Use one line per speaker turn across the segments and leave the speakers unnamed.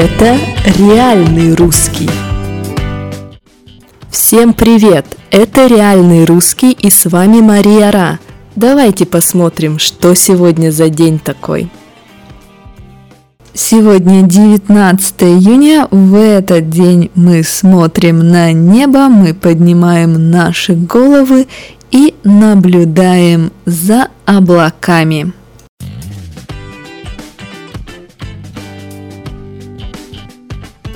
Это реальный русский. Всем привет! Это реальный русский и с вами Мария Ра. Давайте посмотрим, что сегодня за день такой. Сегодня 19 июня, в этот день мы смотрим на небо, мы поднимаем наши головы и наблюдаем за облаками.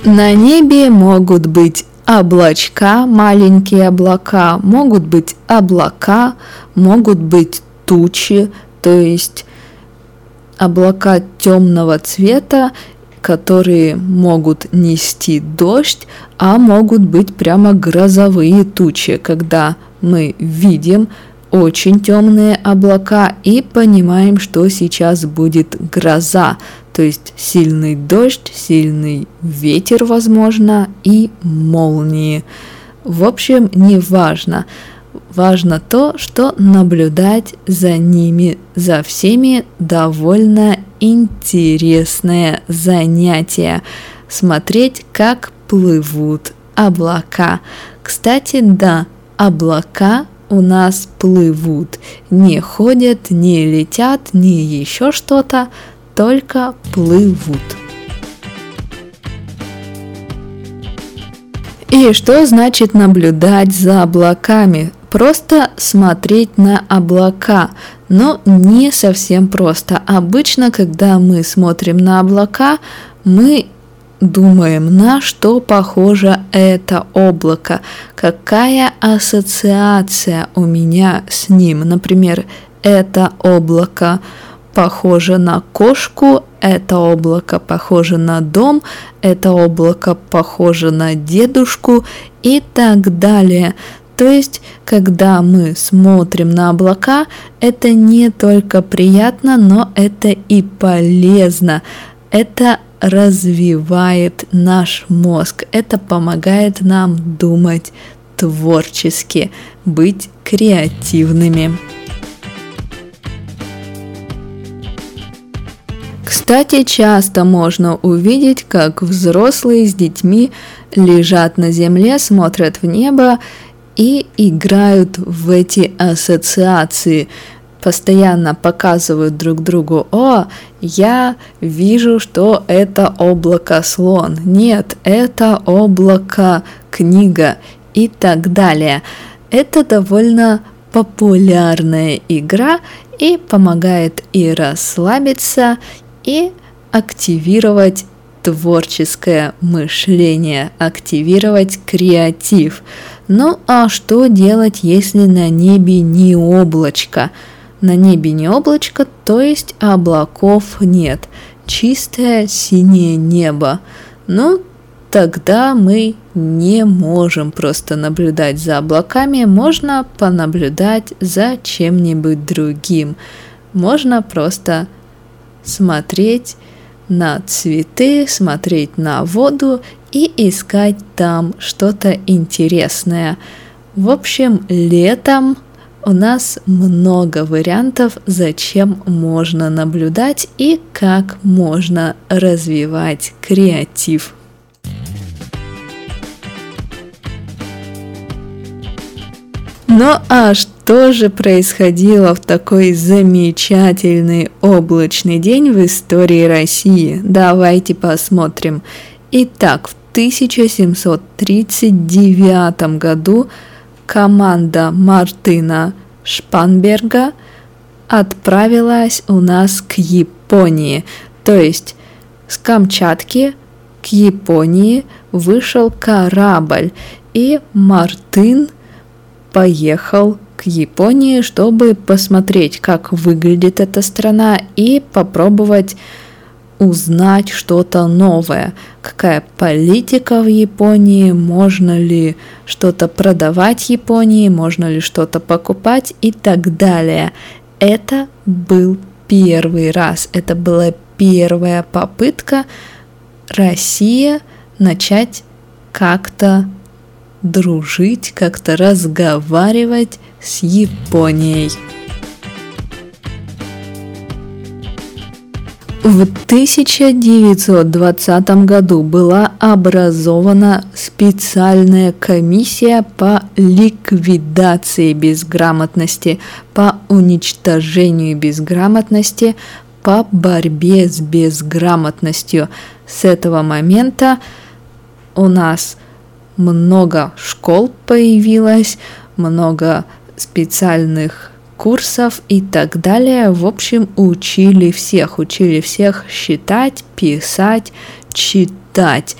На небе могут быть облачка, маленькие облака, могут быть облака, могут быть тучи, то есть облака темного цвета, которые могут нести дождь, а могут быть прямо грозовые тучи, когда мы видим очень темные облака и понимаем, что сейчас будет гроза, то есть сильный дождь, сильный ветер, возможно, и молнии. В общем, не важно. Важно то, что наблюдать за ними, за всеми довольно интересное занятие. Смотреть, как плывут облака. Кстати, да, облака у нас плывут, не ходят, не летят, не еще что-то, только плывут. И что значит наблюдать за облаками? Просто смотреть на облака, но не совсем просто. Обычно, когда мы смотрим на облака, мы думаем, на что похоже это облако, какая ассоциация у меня с ним. Например, это облако похоже на кошку, это облако похоже на дом, это облако похоже на дедушку и так далее. То есть, когда мы смотрим на облака, это не только приятно, но это и полезно. Это развивает наш мозг, это помогает нам думать творчески, быть креативными. Кстати, часто можно увидеть, как взрослые с детьми лежат на земле, смотрят в небо и играют в эти ассоциации постоянно показывают друг другу, о, я вижу, что это облако слон, нет, это облако книга и так далее. Это довольно популярная игра и помогает и расслабиться, и активировать творческое мышление, активировать креатив. Ну а что делать, если на небе не облачко? На небе не облачко, то есть облаков нет. Чистое синее небо. Ну, тогда мы не можем просто наблюдать за облаками, можно понаблюдать за чем-нибудь другим. Можно просто смотреть на цветы, смотреть на воду и искать там что-то интересное. В общем, летом у нас много вариантов, зачем можно наблюдать и как можно развивать креатив. Ну а что же происходило в такой замечательный облачный день в истории России? Давайте посмотрим. Итак, в 1739 году команда Мартына Шпанберга отправилась у нас к Японии. То есть с Камчатки к Японии вышел корабль, и Мартын поехал к Японии, чтобы посмотреть, как выглядит эта страна и попробовать узнать что-то новое, какая политика в Японии, можно ли что-то продавать Японии, можно ли что-то покупать и так далее. Это был первый раз, это была первая попытка России начать как-то дружить, как-то разговаривать с Японией. В 1920 году была образована специальная комиссия по ликвидации безграмотности, по уничтожению безграмотности, по борьбе с безграмотностью. С этого момента у нас много школ появилось, много специальных курсов и так далее. В общем, учили всех, учили всех считать, писать, читать.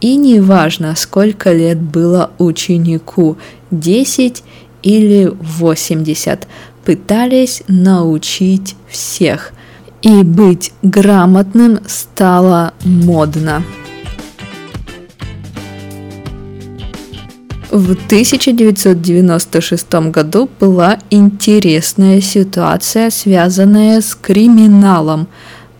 И неважно, сколько лет было ученику, 10 или 80, пытались научить всех. И быть грамотным стало модно. В 1996 году была интересная ситуация, связанная с криминалом.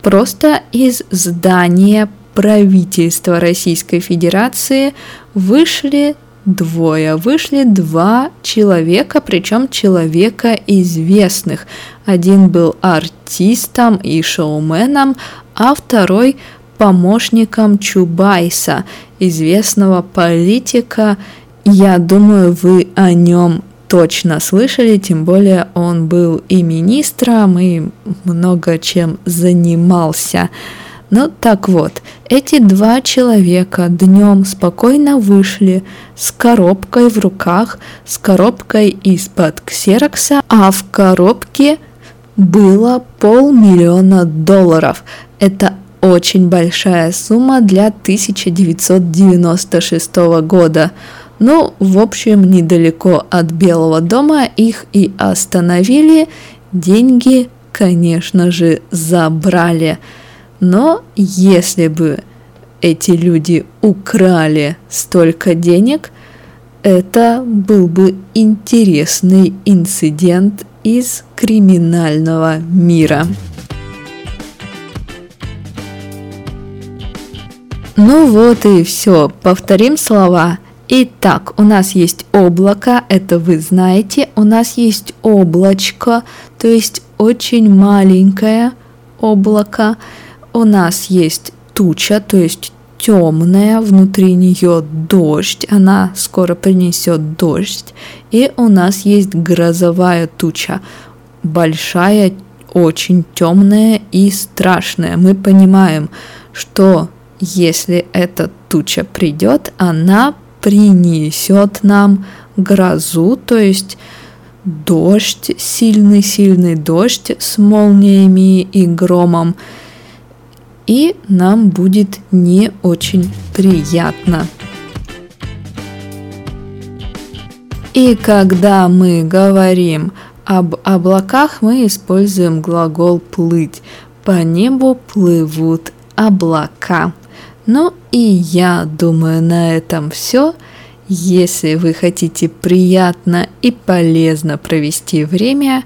Просто из здания правительства Российской Федерации вышли двое. Вышли два человека, причем человека известных. Один был артистом и шоуменом, а второй помощником Чубайса, известного политика я думаю, вы о нем точно слышали, тем более он был и министром, и много чем занимался. Ну так вот, эти два человека днем спокойно вышли с коробкой в руках, с коробкой из-под ксерокса, а в коробке было полмиллиона долларов. Это очень большая сумма для 1996 года. Ну, в общем, недалеко от Белого дома их и остановили. Деньги, конечно же, забрали. Но если бы эти люди украли столько денег, это был бы интересный инцидент из криминального мира. Ну вот и все. Повторим слова. Итак, у нас есть облако, это вы знаете, у нас есть облачко, то есть очень маленькое облако, у нас есть туча, то есть темная, внутри нее дождь, она скоро принесет дождь, и у нас есть грозовая туча, большая, очень темная и страшная. Мы понимаем, что если эта туча придет, она принесет нам грозу, то есть дождь, сильный-сильный дождь с молниями и громом, и нам будет не очень приятно. И когда мы говорим об облаках, мы используем глагол плыть. По небу плывут облака. Ну и я думаю, на этом все. Если вы хотите приятно и полезно провести время,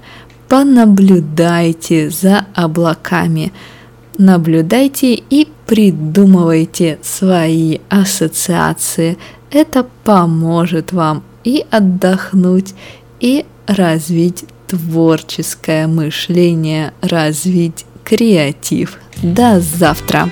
понаблюдайте за облаками. Наблюдайте и придумывайте свои ассоциации. Это поможет вам и отдохнуть, и развить творческое мышление, развить креатив. До завтра!